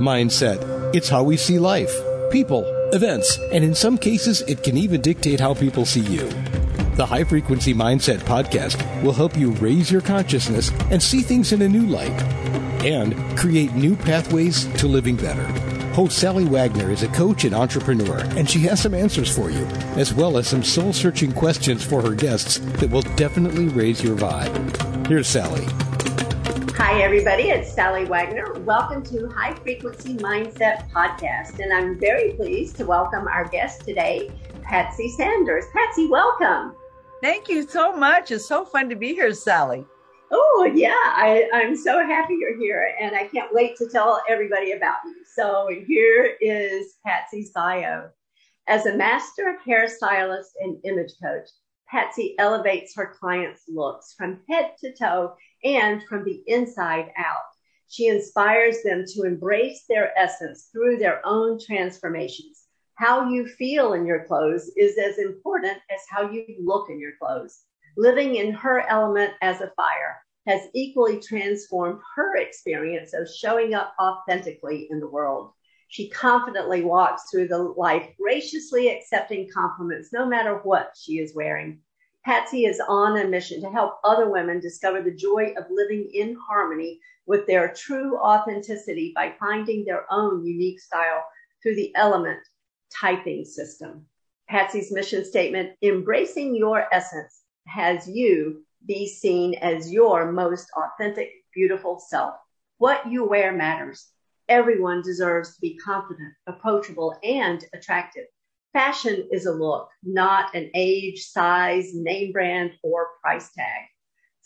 mindset. It's how we see life, people, events, and in some cases, it can even dictate how people see you. The High Frequency Mindset podcast will help you raise your consciousness and see things in a new light and create new pathways to living better. Host Sally Wagner is a coach and entrepreneur, and she has some answers for you, as well as some soul searching questions for her guests that will definitely raise your vibe. Here's Sally. Hi, everybody. It's Sally Wagner. Welcome to High Frequency Mindset Podcast. And I'm very pleased to welcome our guest today, Patsy Sanders. Patsy, welcome. Thank you so much. It's so fun to be here, Sally. Oh, yeah. I, I'm so happy you're here, and I can't wait to tell everybody about you. So, here is Patsy's bio. As a master hairstylist and image coach, Patsy elevates her clients' looks from head to toe and from the inside out. She inspires them to embrace their essence through their own transformations. How you feel in your clothes is as important as how you look in your clothes. Living in her element as a fire has equally transformed her experience of showing up authentically in the world. She confidently walks through the life graciously accepting compliments no matter what she is wearing. Patsy is on a mission to help other women discover the joy of living in harmony with their true authenticity by finding their own unique style through the element typing system. Patsy's mission statement, embracing your essence, has you be seen as your most authentic, beautiful self. What you wear matters. Everyone deserves to be confident, approachable, and attractive. Fashion is a look, not an age, size, name brand, or price tag.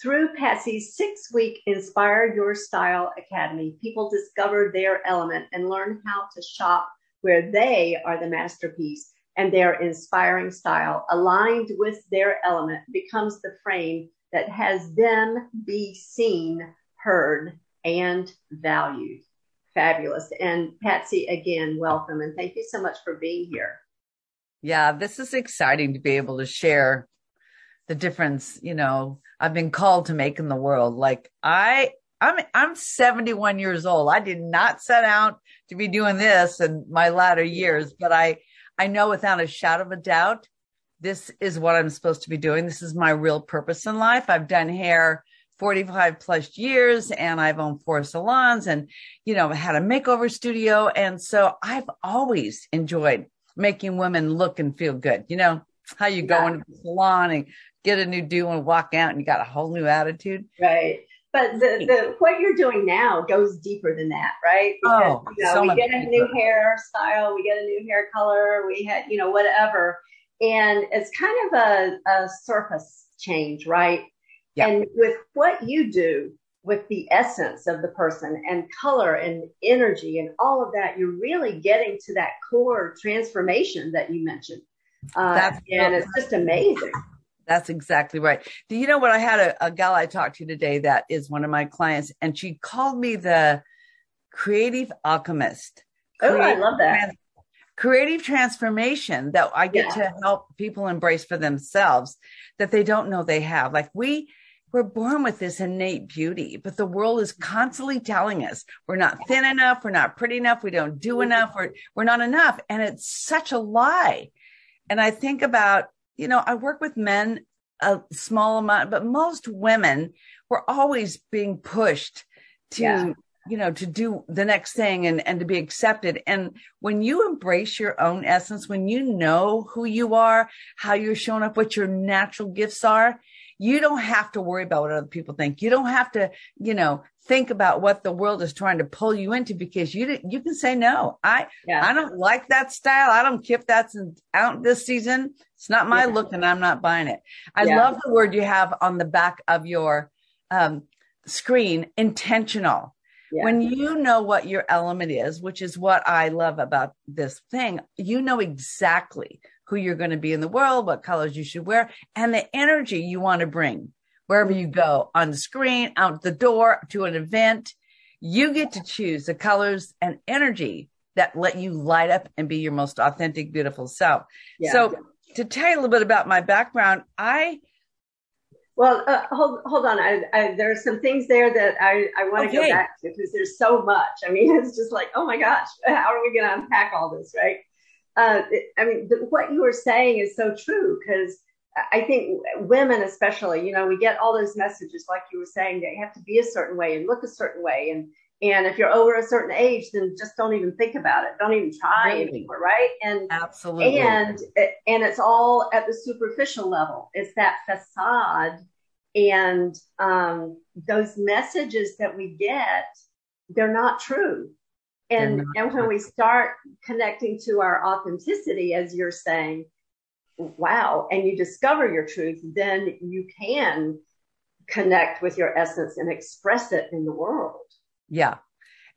Through Patsy's six week Inspire Your Style Academy, people discover their element and learn how to shop where they are the masterpiece and their inspiring style, aligned with their element, becomes the frame that has them be seen, heard, and valued. Fabulous. And Patsy, again, welcome and thank you so much for being here. Yeah, this is exciting to be able to share the difference, you know, I've been called to make in the world. Like I I'm I'm 71 years old. I did not set out to be doing this in my latter years, but I I know without a shadow of a doubt this is what I'm supposed to be doing. This is my real purpose in life. I've done hair 45 plus years and I've owned four salons and you know, had a makeover studio and so I've always enjoyed making women look and feel good. You know, how you go yeah. into the salon and get a new do and walk out and you got a whole new attitude. Right. But the, the what you're doing now goes deeper than that, right? Oh, because, oh, you know, so we get a new hairstyle, we get a new hair color, we had, you know, whatever. And it's kind of a, a surface change, right? And with what you do, with the essence of the person and color and energy and all of that, you're really getting to that core transformation that you mentioned. Uh, That's and it's just amazing. That's exactly right. Do you know what? I had a, a gal I talked to today that is one of my clients, and she called me the creative alchemist. Oh, I love that. Trans- creative transformation that I get yeah. to help people embrace for themselves that they don't know they have. Like we, we're born with this innate beauty, but the world is constantly telling us we're not thin enough, we're not pretty enough, we don't do mm-hmm. enough, we're, we're not enough. And it's such a lie. And I think about, you know, I work with men a small amount, but most women were always being pushed to, yeah. you know, to do the next thing and, and to be accepted. And when you embrace your own essence, when you know who you are, how you're showing up, what your natural gifts are, you don't have to worry about what other people think. You don't have to, you know, think about what the world is trying to pull you into because you you can say no. I yeah. I don't like that style. I don't care if that's out this season. It's not my yeah. look, and I'm not buying it. I yeah. love the word you have on the back of your um, screen, intentional. When you know what your element is, which is what I love about this thing, you know exactly who you're going to be in the world, what colors you should wear, and the energy you want to bring wherever you go on the screen, out the door to an event. You get to choose the colors and energy that let you light up and be your most authentic, beautiful self. Yeah. So to tell you a little bit about my background, I Well, uh, hold hold on. I, I, there are some things there that I, I want to okay. go back to because there's so much. I mean, it's just like, oh my gosh, how are we going to unpack all this, right? Uh, I mean, what you were saying is so true because I think women, especially, you know, we get all those messages, like you were saying, they have to be a certain way and look a certain way, and and if you're over a certain age, then just don't even think about it. Don't even try really? anymore, right? And absolutely, and and it's all at the superficial level. It's that facade, and um, those messages that we get, they're not true. And and when we start connecting to our authenticity, as you're saying, wow, and you discover your truth, then you can connect with your essence and express it in the world. Yeah.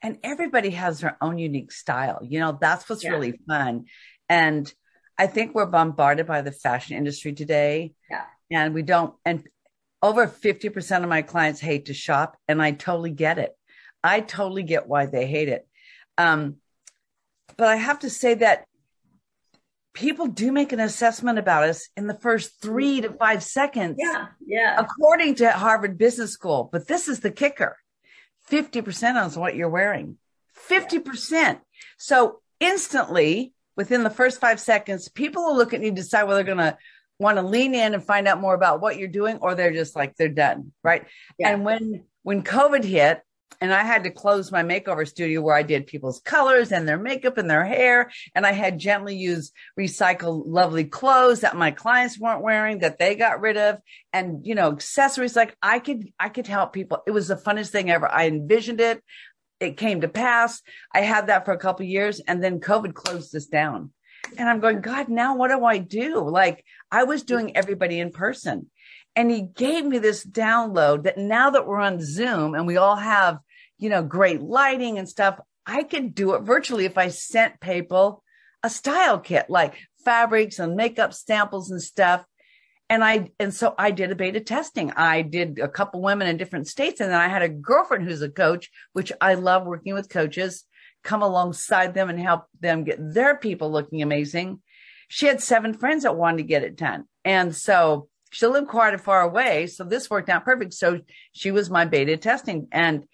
And everybody has their own unique style. You know, that's what's yeah. really fun. And I think we're bombarded by the fashion industry today. Yeah. And we don't, and over 50% of my clients hate to shop, and I totally get it. I totally get why they hate it. Um, but I have to say that people do make an assessment about us in the first three to five seconds. Yeah. Yeah. According to Harvard Business School. But this is the kicker 50% on what you're wearing. 50%. So instantly, within the first five seconds, people will look at you and decide whether they're going to want to lean in and find out more about what you're doing, or they're just like, they're done. Right. Yeah. And when, when COVID hit, and I had to close my makeover studio where I did people's colors and their makeup and their hair. And I had gently used recycled lovely clothes that my clients weren't wearing that they got rid of and, you know, accessories. Like I could, I could help people. It was the funnest thing ever. I envisioned it. It came to pass. I had that for a couple years and then COVID closed this down. And I'm going, God, now what do I do? Like I was doing everybody in person. And he gave me this download that now that we're on Zoom and we all have, you know, great lighting and stuff, I could do it virtually if I sent people a style kit like fabrics and makeup samples and stuff. And I, and so I did a beta testing. I did a couple women in different states. And then I had a girlfriend who's a coach, which I love working with coaches, come alongside them and help them get their people looking amazing. She had seven friends that wanted to get it done. And so she lived quite a far away. So this worked out perfect. So she was my beta testing and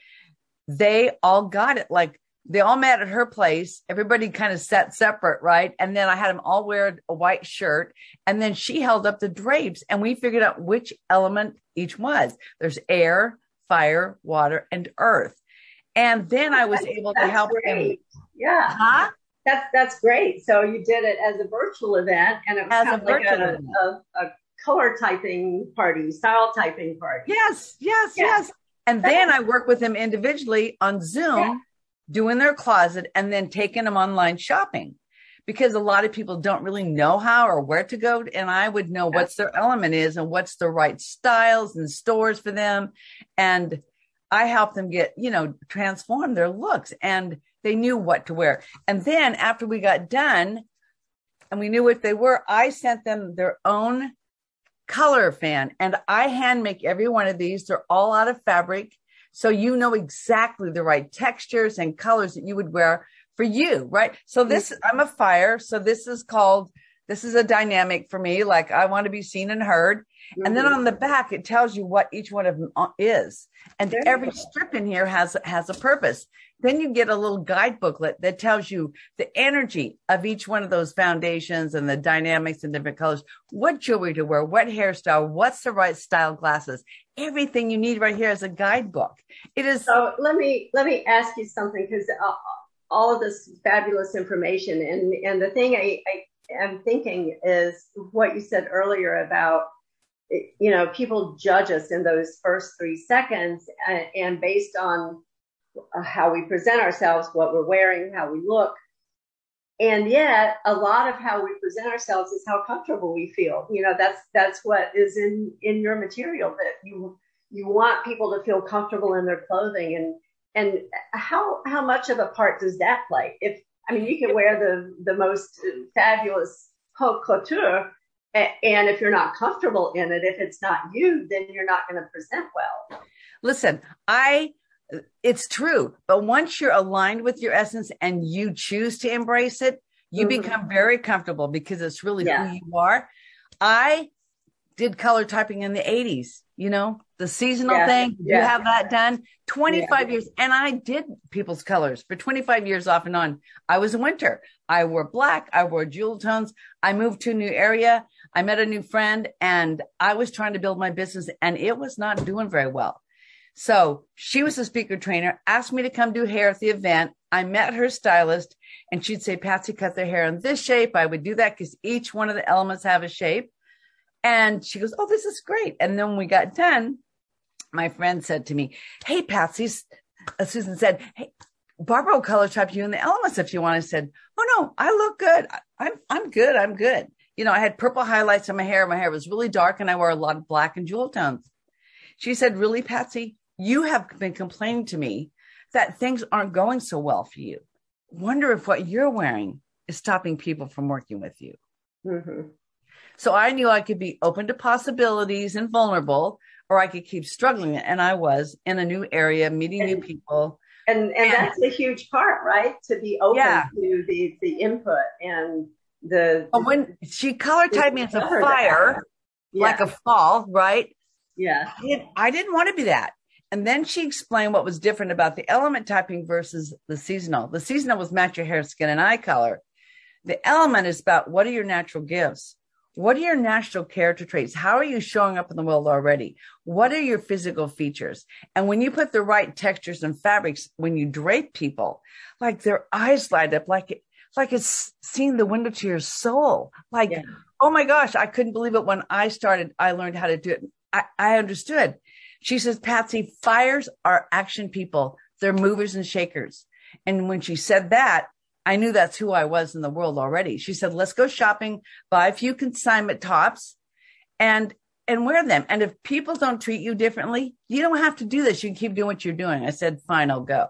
they all got it. Like they all met at her place. Everybody kind of sat separate, right? And then I had them all wear a white shirt. And then she held up the drapes and we figured out which element each was. There's air, fire, water, and earth. And then I was that's, able to help great. them. Yeah. Huh? That's that's great. So you did it as a virtual event, and it was as kind of like a, a, a, color typing party, style typing party. Yes, yes, yeah. yes. And then I work with them individually on Zoom, yeah. doing their closet and then taking them online shopping because a lot of people don't really know how or where to go. And I would know yeah. what's their element is and what's the right styles and stores for them. And I help them get, you know, transform their looks and they knew what to wear. And then after we got done and we knew what they were, I sent them their own color fan. And I hand make every one of these. They're all out of fabric. So you know exactly the right textures and colors that you would wear for you, right? So this, mm-hmm. I'm a fire. So this is called, this is a dynamic for me. Like I want to be seen and heard. Mm-hmm. And then on the back, it tells you what each one of them uh, is. And every strip in here has, has a purpose. Then you get a little guide booklet that tells you the energy of each one of those foundations and the dynamics and different colors, what jewelry to wear, what hairstyle, what's the right style glasses. Everything you need right here is a guidebook. It is. So let me, let me ask you something because uh, all of this fabulous information and, and the thing I, I am thinking is what you said earlier about you know people judge us in those first three seconds and, and based on how we present ourselves, what we're wearing, how we look. And yet a lot of how we present ourselves is how comfortable we feel. You know, that's, that's what is in, in your material that you, you want people to feel comfortable in their clothing and, and how, how much of a part does that play? If, I mean, you can wear the, the most fabulous haute couture, and if you're not comfortable in it, if it's not you, then you're not going to present well. Listen, I it's true. But once you're aligned with your essence and you choose to embrace it, you mm-hmm. become very comfortable because it's really yeah. who you are. I did color typing in the 80s you know, the seasonal Yeah, thing. yeah. You have that done 25 years. And I did people's colors for 25 years off and on. I was in winter. I wore black. I wore jewel tones. I moved to a new area. I met a new friend and I was trying to build my business and it was not doing very well. So she was a speaker trainer, asked me to come do hair at the event. I met her stylist and she'd say, Patsy, cut their hair in this shape. I would do that because each one of the elements have a shape. And she goes, Oh, this is great. And then we got done, my friend said to me, Hey, Patsy, uh, Susan said, Hey, Barbara will color type you in the elements if you want. I said, Oh no, I look good. I'm, I'm good. I'm good. You know, I had purple highlights on my hair. My hair was really dark and I wore a lot of black and jewel tones. She said, Really, Patsy, you have been complaining to me that things aren't going so well for you. Wonder if what you're wearing is stopping people from working with you. hmm So I knew I could be open to possibilities and vulnerable, or I could keep struggling. And I was in a new area, meeting new people. And and Yeah. that's a huge part, right? To be open Yeah. to the the input and the But when she color typed me as a fire, yeah, like a fall, right? yeah, I didn't- I didn't want to be that. And then she explained what was different about the element typing versus the seasonal. The seasonal was match your hair, skin, and eye color. The element is about what are your natural gifts? What are your natural character traits? How are you showing up in the world already? What are your physical features? And when you put the right textures and fabrics, when you drape people, like their eyes light up, like it, like it's seeing the window to your soul. Like, Yeah. oh my gosh, I couldn't believe it when I started. I learned how to do it. I, I understood. She says, Patsy, fires are action people. They're movers and shakers. And when she said that, I knew that's who I was in the world already. She said, let's go shopping, buy a few consignment tops and, and wear them. And if people don't treat you differently, you don't have to do this. You can keep doing what you're doing. I said, fine, I'll go.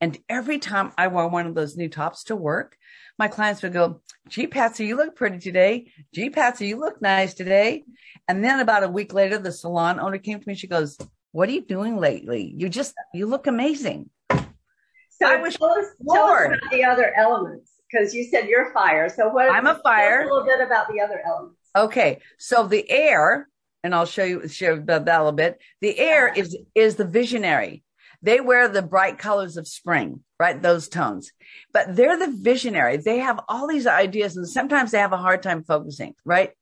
And every time I wore one of those new tops to work, my clients would go, gee, Patsy, you look pretty today. Gee, Patsy, you look nice today. And then about a week later, the salon owner came to me. She goes, what are you doing lately? You just, you look amazing. So I was tell us, tell us about the other elements because you said you're fire. So what? I'm a fire. A little bit about the other elements. Okay. So the air, and I'll show you, share about that a little bit. The air is, is the visionary. They wear the bright colors of spring, right? Those tones, but they're the visionary. They have all these ideas and sometimes they have a hard time focusing, right?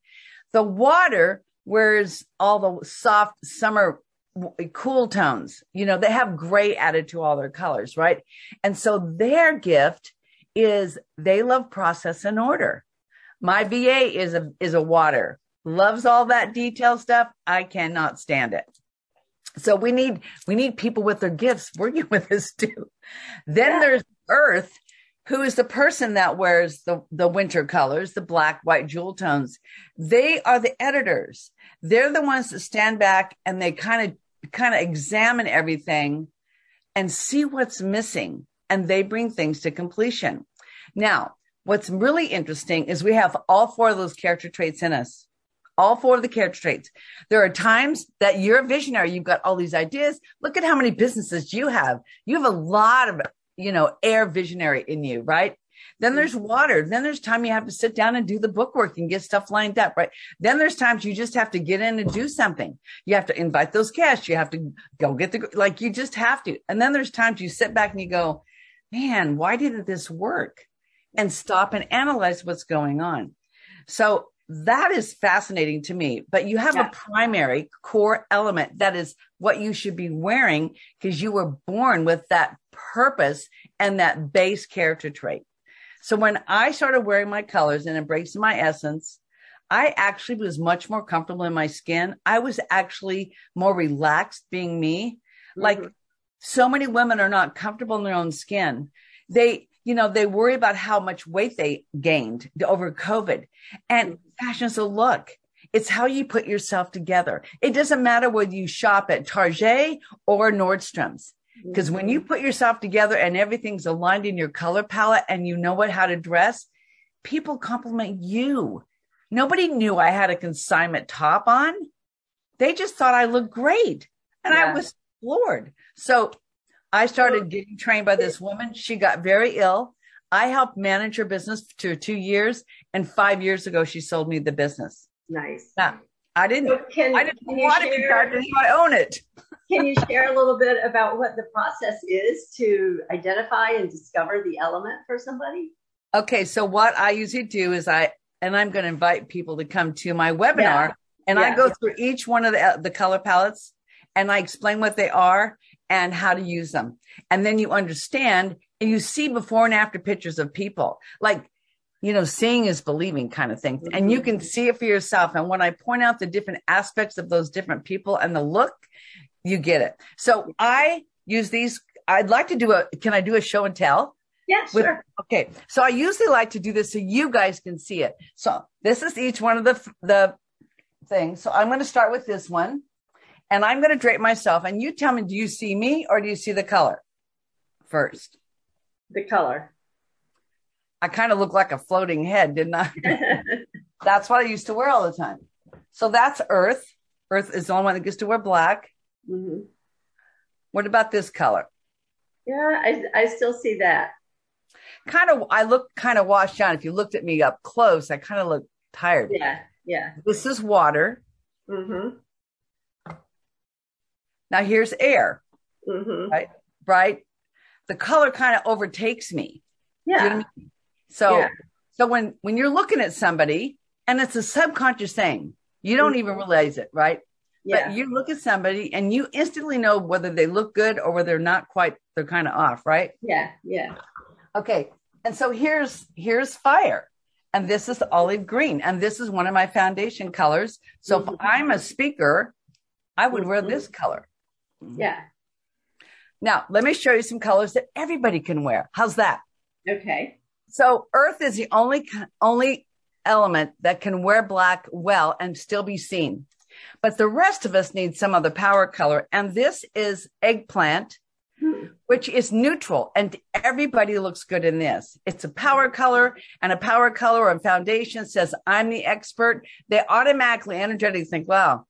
The water wears all the soft summer cool tones. You know, they have gray added to all their colors, right? And so their gift is they love process and order. My VA is a is a water. Loves all that detail stuff. I cannot stand it. So we need we need people with their gifts working with us too. Then Yeah. there's Earth, who is the person that wears the the winter colors, the black, white, jewel tones. They are the editors. They're the ones that stand back and they kind of kind of examine everything and see what's missing and they bring things to completion. Now, what's really interesting is we have all four of those character traits in us. All four of the character traits. There are times that you're a visionary. You've got all these ideas. Look at how many businesses you have. You have a lot of, you know, air visionary in you, right? Then there's water. Then there's time you have to sit down and do the bookwork and get stuff lined up, right? Then there's times you just have to get in and do something. You have to invite those guests. You have to go get the, like, you just have to. And then there's times you sit back and you go, man, why didn't this work? And stop and analyze what's going on. So that is fascinating to me. But you have Yeah. a primary core element that is what you should be wearing because you were born with that purpose and that base character trait. So when I started wearing my colors and embracing my essence, I actually was much more comfortable in my skin. I was actually more relaxed being me. Like Mhm. so many women are not comfortable in their own skin. They, you know, they worry about how much weight they gained over COVID. And fashion's a look. It's how you put yourself together. It doesn't matter whether you shop at Target or Nordstrom's. Because when you mm-hmm. put yourself together and everything's aligned in your color palette and you know what how to dress, people compliment you. Nobody knew I had a consignment top on. They just thought I looked great. And I was floored. So I started getting trained by this woman. She got very ill. I helped manage her business for two years. And five years ago, she sold me the business. nice. Yeah. I didn't. So can, I didn't want to be share- charged. I own it. Can you share a little bit about what the process is to identify and discover the element for somebody? Okay, so what I usually do is I, and I'm going to invite people to come to my webinar, Yeah. and I Yeah. go through each one of the the color palettes, and I explain what they are and how to use them, and then you understand and you see before and after pictures of people, like. You know, seeing is believing kind of thing. And you mm-hmm. can see it for yourself. And when I point out the different aspects of those different people and the look, you get it. So I use these. I'd like to do a, can I do a show and tell? Yeah, With- sure. Okay, so I usually like to do this so you guys can see it. So this is each one of the the things. So I'm going to start with this one, and I'm going to drape myself. And you tell me, do you see me or do you see the color first? The color. I kind of look like a floating head, didn't I? that's what I used to wear all the time. So that's Earth. Earth is the only one that gets to wear black. Mhm. What about this color? Yeah, I, I still see that. Kind of, I look kind of washed out. If you looked at me up close, I kind of look tired. Yeah, yeah. This is water. hmm Now here's air, hmm right? right. The color kind of overtakes me. Do you know Yeah. I mean? So, Yeah. so when when you're looking at somebody, and it's a subconscious thing, you don't even realize it, right? Yeah. But you look at somebody and you instantly know whether they look good or whether they're not quite. They're kind of off, right? yeah. Yeah. Okay. And so here's here's fire. And this is olive green. And this is one of my foundation colors. So Mhm. if I'm a speaker, I would wear Mhm. this color. Yeah. Now, let me show you some colors that everybody can wear. How's that? Okay. So earth is the only only element that can wear black well and still be seen. But the rest of us need some other power color. And this is eggplant, Hmm. which is neutral. And everybody looks good in this. It's a power color and a power color and foundation says, I'm the expert. They automatically energetically think, wow,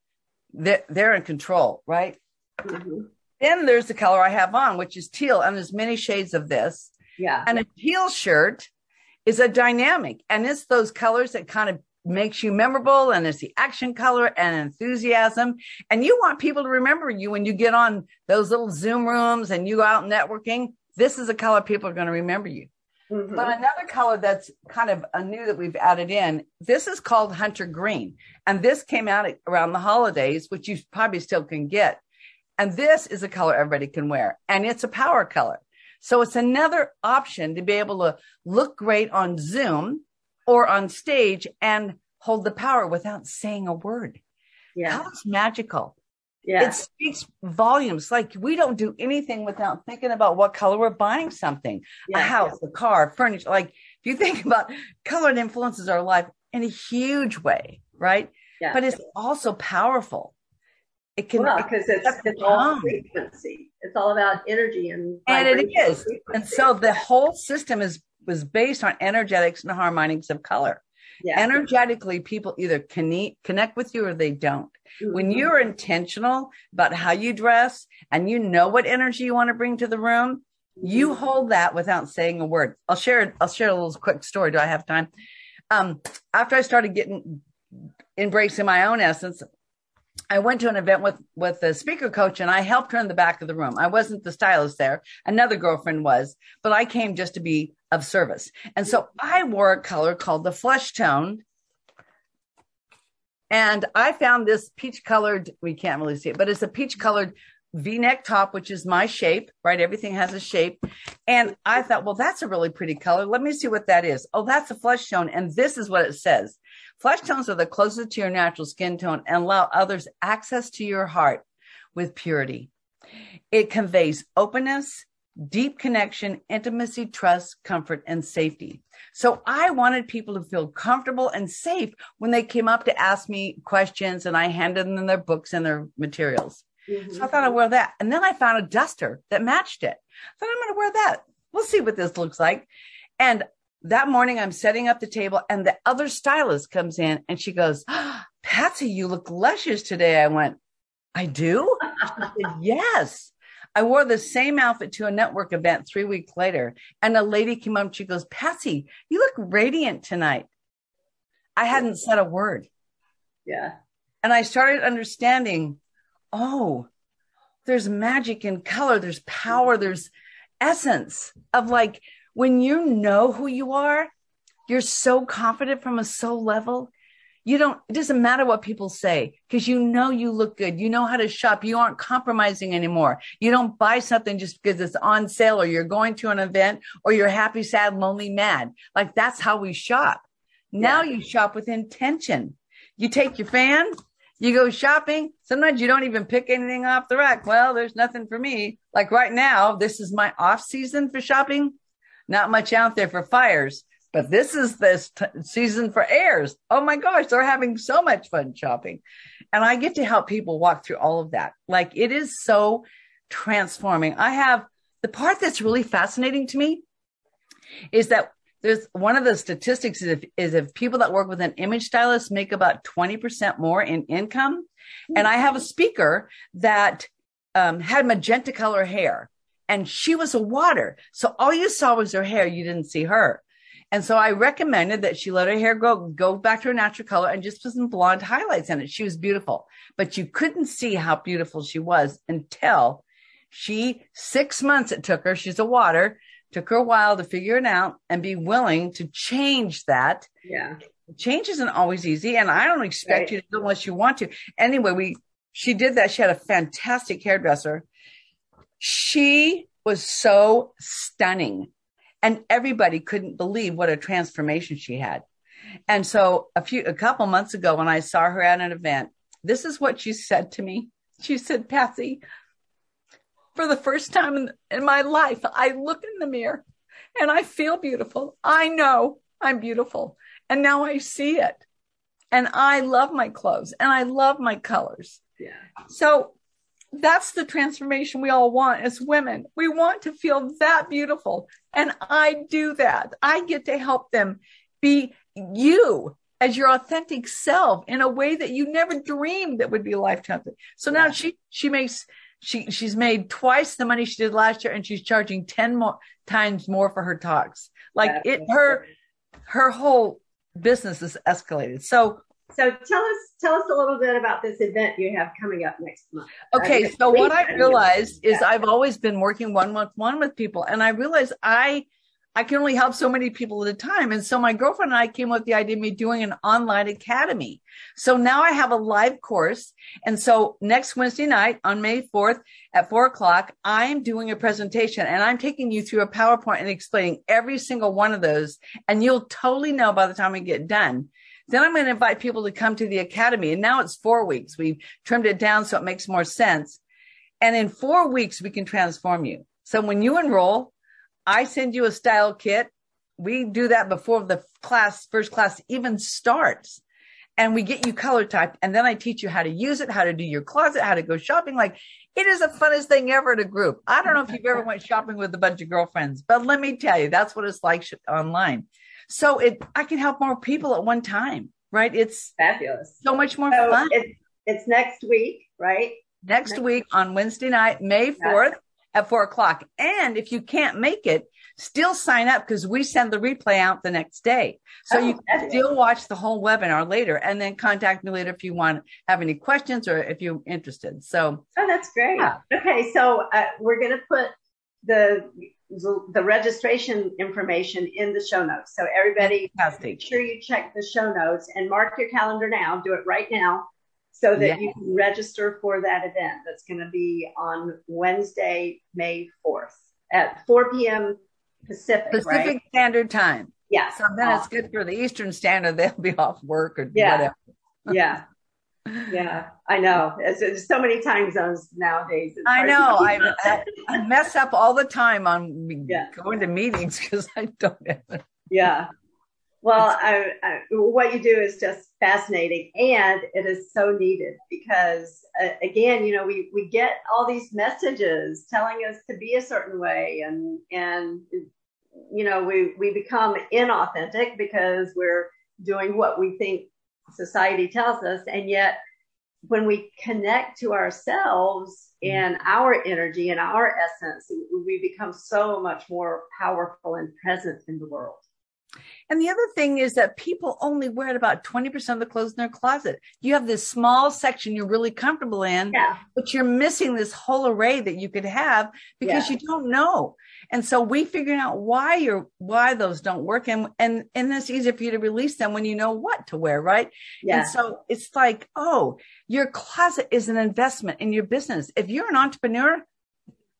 they're, they're in control, right? Mhm. Then there's the color I have on, which is teal. And there's many shades of this. Yeah. And a teal shirt is a dynamic, and it's those colors that kind of makes you memorable, and it's the action color and enthusiasm. And you want people to remember you when you get on those little Zoom rooms and you go out networking. This is a color people are going to remember you. Mhm. But another color that's kind of a new that we've added in, this is called Hunter Green. And this came out around the holidays, which you probably still can get. And this is a color everybody can wear. And it's a power color. So it's another option to be able to look great on Zoom or on stage and hold the power without saying a word. yeah. Color's magical. Yeah. It speaks volumes. Like we don't do anything without thinking about what color we're buying something yeah. a house, a car, furniture. Like if you think about color, it influences our life in a huge way, right? Yeah. But it's also powerful. It can, well, it- because it's it's all frequency. It's all about energy and and it is. And so the whole system is was based on energetics and harmonics of color. yeah. Energetically, people either conne- connect with you or they don't. When Mhm. you're intentional about how you dress and you know what energy you want to bring to the room, you Mhm. hold that without saying a word. I'll share I'll share a little quick story. Do I have time? Um, after I started getting embracing my own essence, I went to an event with with a speaker coach and I helped her in the back of the room. I wasn't the stylist there. Another girlfriend was, but I came just to be of service. And so I wore a color called the flesh tone. And I found this peach colored, we can't really see it, but it's a peach colored v-neck top, which is my shape, right? Everything has a shape. And I thought, well, that's a really pretty color. Let me see what that is. Oh, that's a flesh tone. And this is what it says. Flesh tones are the closest to your natural skin tone and allow others access to your heart with purity. It conveys openness, deep connection, intimacy, trust, comfort, and safety. So I wanted people to feel comfortable and safe when they came up to ask me questions and I handed them their books and their materials. Mhm. So I thought I'd wear that. And then I found a duster that matched it. I thought I'm going to wear that. We'll see what this looks like. And that morning I'm setting up the table and the other stylist comes in and she goes, "Ah, Patsy, you look luscious today. I went, I do? Said, yes. I wore the same outfit to a network event three weeks later. And a lady came up and she goes, Patsy, you look radiant tonight. I hadn't said a word. yeah. And I started understanding, oh, there's magic in color, there's power, there's essence of like when you know who you are, you're so confident from a soul level. You don't, it doesn't matter what people say because you know you look good. You know how to shop. You aren't compromising anymore. You don't buy something just because it's on sale or you're going to an event or you're happy, sad, lonely, mad. Like that's how we shop. Now yeah. you shop with intention. You take your fan, you go shopping. Sometimes you don't even pick anything off the rack. Well, there's nothing for me. Like right now, this is my off season for shopping. Not much out there for fires, but this is this t- season for airs. Oh my gosh, they're having so much fun shopping. And I get to help people walk through all of that. Like it is so transforming. I have the part that's really fascinating to me is that there's one of the statistics is if, is if people that work with an image stylist make about 20% more in income. And I have a speaker that um, had magenta color hair and she was a water. So all you saw was her hair. You didn't see her. And so I recommended that she let her hair go, go back to her natural color and just put some blonde highlights in it. She was beautiful, but you couldn't see how beautiful she was until she, six months it took her. She's a water took her a while to figure it out and be willing to change that. Yeah. Change isn't always easy. And I don't expect right. you to unless you want to. Anyway, we, she did that. She had a fantastic hairdresser. She was so stunning and everybody couldn't believe what a transformation she had. And so a few, a couple months ago when I saw her at an event, this is what she said to me. She said, Patsy, for the first time in, in my life, I look in the mirror and I feel beautiful. I know I'm beautiful. And now I see it. And I love my clothes and I love my colors. Yeah. So that's the transformation we all want as women. We want to feel that beautiful. And I do that. I get to help them be you as your authentic self in a way that you never dreamed that would be life changing. So now yeah. she, she makes she she's made twice the money she did last year and she's charging 10 more times more for her talks like it her her whole business is escalated so so tell us tell us a little bit about this event you have coming up next month uh, okay so what i realized is yeah. i've always been working one with one with people and i realized i I can only help so many people at a time. And so my girlfriend and I came up with the idea of me doing an online academy. So now I have a live course. And so next Wednesday night on May 4th at four o'clock, I'm doing a presentation and I'm taking you through a PowerPoint and explaining every single one of those. And you'll totally know by the time we get done. Then I'm going to invite people to come to the academy. And now it's four weeks. We've trimmed it down so it makes more sense. And in four weeks, we can transform you. So when you enroll, I send you a style kit. We do that before the class, first class even starts. And we get you color typed. And then I teach you how to use it, how to do your closet, how to go shopping. Like it is the funnest thing ever to group. I don't know if you've ever went shopping with a bunch of girlfriends, but let me tell you, that's what it's like online. So it, I can help more people at one time, right? It's fabulous. So much more so fun. It's, it's next week, right? Next, next week on Wednesday night, May 4th at four o'clock. And if you can't make it, still sign up because we send the replay out the next day. So oh, you can still watch the whole webinar later and then contact me later if you want have any questions or if you're interested. So Oh, that's great. Yeah. Okay. So uh, we're going to put the the registration information in the show notes. So everybody, make sure you check the show notes and mark your calendar now. Do it right now so that you can register for that event that's going to be on Wednesday, May 4th at 4 p.m. Pacific. Pacific right? Standard Time. Yeah. So then awesome. it's good for the Eastern Standard. They'll be off work or yeah. whatever. yeah. Yeah, I know. It's, it's, so many time zones nowadays. I know. I, I, mess up all the time on yeah. going to meetings because I don't have. Yeah. Well, I, I, what you do is just fascinating, and it is so needed because, uh, again, you know, we we get all these messages telling us to be a certain way, and and you know, we we become inauthentic because we're doing what we think society tells us, and yet when we connect to ourselves mm-hmm. and our energy and our essence, we become so much more powerful and present in the world. And the other thing is that people only wear about 20% of the clothes in their closet. You have this small section you're really comfortable in, Yeah. but you're missing this whole array that you could have because Yeah. you don't know. And so we figuring out why you're why those don't work and and and it's easier for you to release them when you know what to wear, right? Yeah. And so it's like, oh, your closet is an investment in your business. If you're an entrepreneur,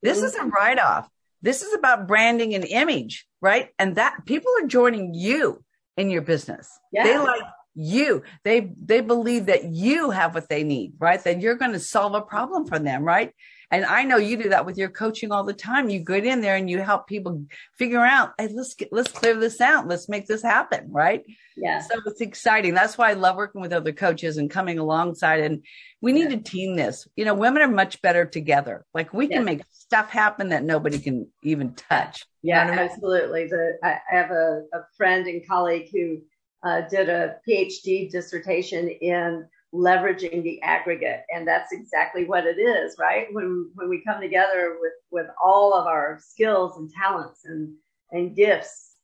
this mm-hmm. is a write off. This is about branding and image, right? And that people are joining you in your business. Yeah. They like you. They they believe that you have what they need, right? That you're going to solve a problem for them, right? And I know you do that with your coaching all the time. You get in there and you help people figure out, hey, let's get let's clear this out. Let's make this happen, right? yeah. So it's exciting. That's why I love working with other coaches and coming alongside. And we need to team this. You know, women are much better together. Like we can make stuff happen that nobody can even touch. Yeah, You know what I mean? absolutely. The, I I have a, a friend and colleague who uh, did a PhD dissertation in leveraging the aggregate, and that's exactly what it is, right? When when we come together with with all of our skills and talents and and gifts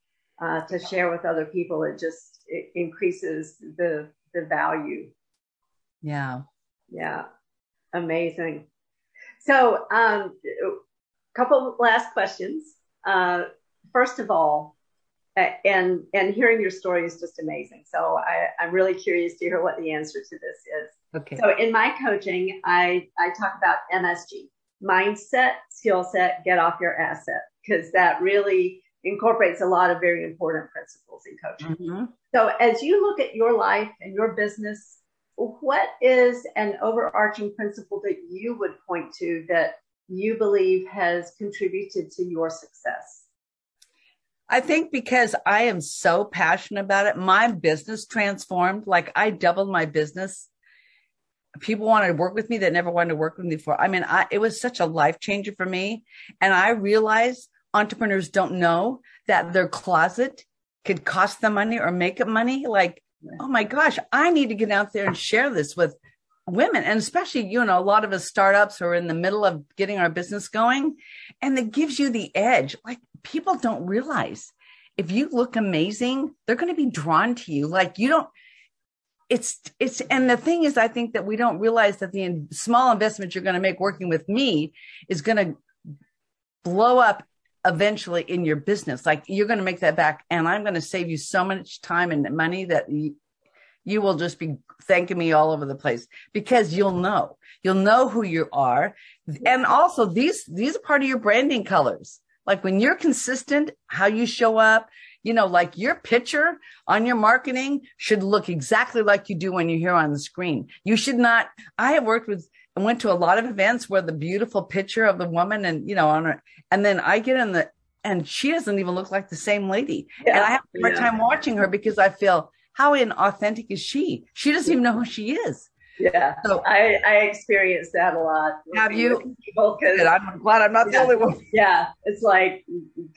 uh, to share with other people, it just it increases the the value. Yeah. Yeah, amazing. So, um, a couple last questions. Uh, first of all, and and hearing your story is just amazing. So I, I'm really curious to hear what the answer to this is. Okay. So in my coaching, I I talk about MSG: mindset, skill set, get off your asset, because that really incorporates a lot of very important principles in coaching. Mhm. So, as you look at your life and your business, what is an overarching principle that you would point to that you believe has contributed to your success? I think because I am so passionate about it, my business transformed. Like I doubled my business. People wanted to work with me that never wanted to work with me before. I mean, I, it was such a life changer for me. And I realized entrepreneurs don't know that their closet could cost them money or make them money. Like, oh my gosh, I need to get out there and share this with women. And especially, you know, a lot of us startups are in the middle of getting our business going and it gives you the edge. Like people don't realize if you look amazing, they're going to be drawn to you. Like you don't, it's, it's, and the thing is, I think that we don't realize that the in, small investment you're going to make working with me is going to blow up eventually in your business. Like you're going to make that back and I'm going to save you so much time and money that you, will just be thanking me all over the place because you'll know, you'll know who you are. And also these, these are part of your branding colors. Like when you're consistent, how you show up, you know, like your picture on your marketing should look exactly like you do when you're here on the screen. You should not, I have worked with, I went to a lot of events where the beautiful picture of the woman and, you know, on her, and then I get in the, and she doesn't even look like the same lady. Yeah, and I have a hard yeah. time watching her because I feel, how inauthentic is she? She doesn't even know who she is. Yeah, So I, I experienced that a lot. Have you? People, I'm glad I'm not the only one. yeah, it's like,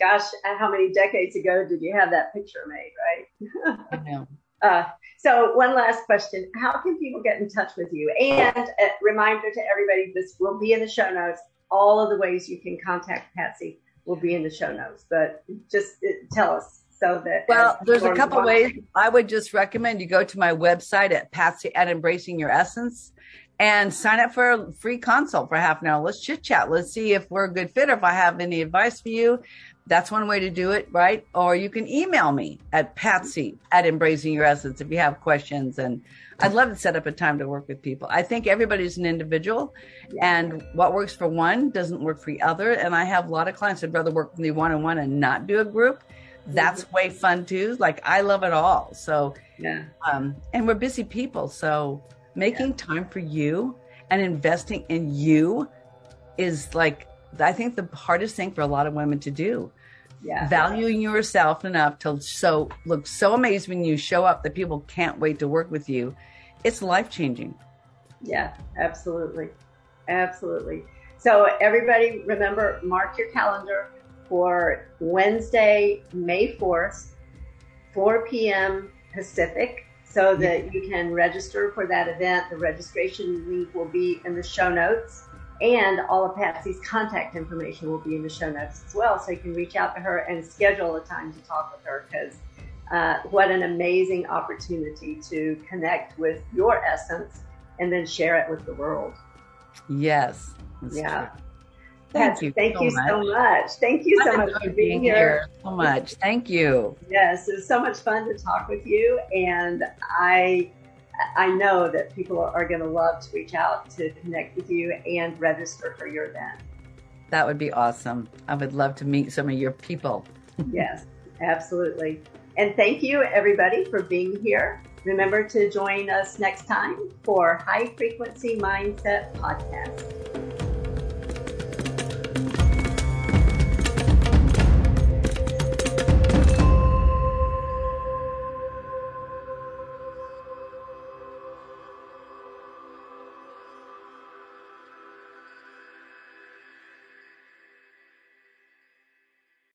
gosh, how many decades ago did you have that picture made, right? I know. Uh, so one last question. How can people get in touch with you? And a reminder to everybody, this will be in the show notes. All of the ways you can contact Patsy will be in the show notes, but just uh, tell us so that. Well, there's a couple ways. I would just recommend you go to my website at Patsy at Embracing Your Essence and sign up for a free consult for half an hour. Let's chit chat. Let's see if we're a good fit or if I have any advice for you. That's one way to do it, right? Or you can email me at Patsy at Embracing Your Essence if you have questions. And I'd love to set up a time to work with people. I think everybody's an individual and what works for one doesn't work for the other. And I have a lot of clients that'd rather work with me one on one and not do a group. That's way fun too. Like I love it all. So, Yeah. um, and we're busy people. So making time for you and investing in you is like, I think the hardest thing for a lot of women to do. Yeah. Valuing yourself enough to so look so amazed when you show up that people can't wait to work with you. It's life changing. Yeah, absolutely. Absolutely. So, everybody, remember, mark your calendar for Wednesday, May 4th, 4 p.m. Pacific, so that you can register for that event. The registration link will be in the show notes, and all of Patsy's contact information will be in the show notes as well. So, you can reach out to her and schedule a time to talk with her because uh, what an amazing opportunity to connect with your essence and then share it with the world. Yes. Yeah. True. Thank you. Thank so you much. so much. Thank you so much for being here. here. So much. Thank you. Yes, it's so much fun to talk with you, and I I know that people are going to love to reach out to connect with you and register for your event. That would be awesome. I would love to meet some of your people. yes, absolutely. And thank you, everybody, for being here. Remember to join us next time for High Frequency Mindset Podcast.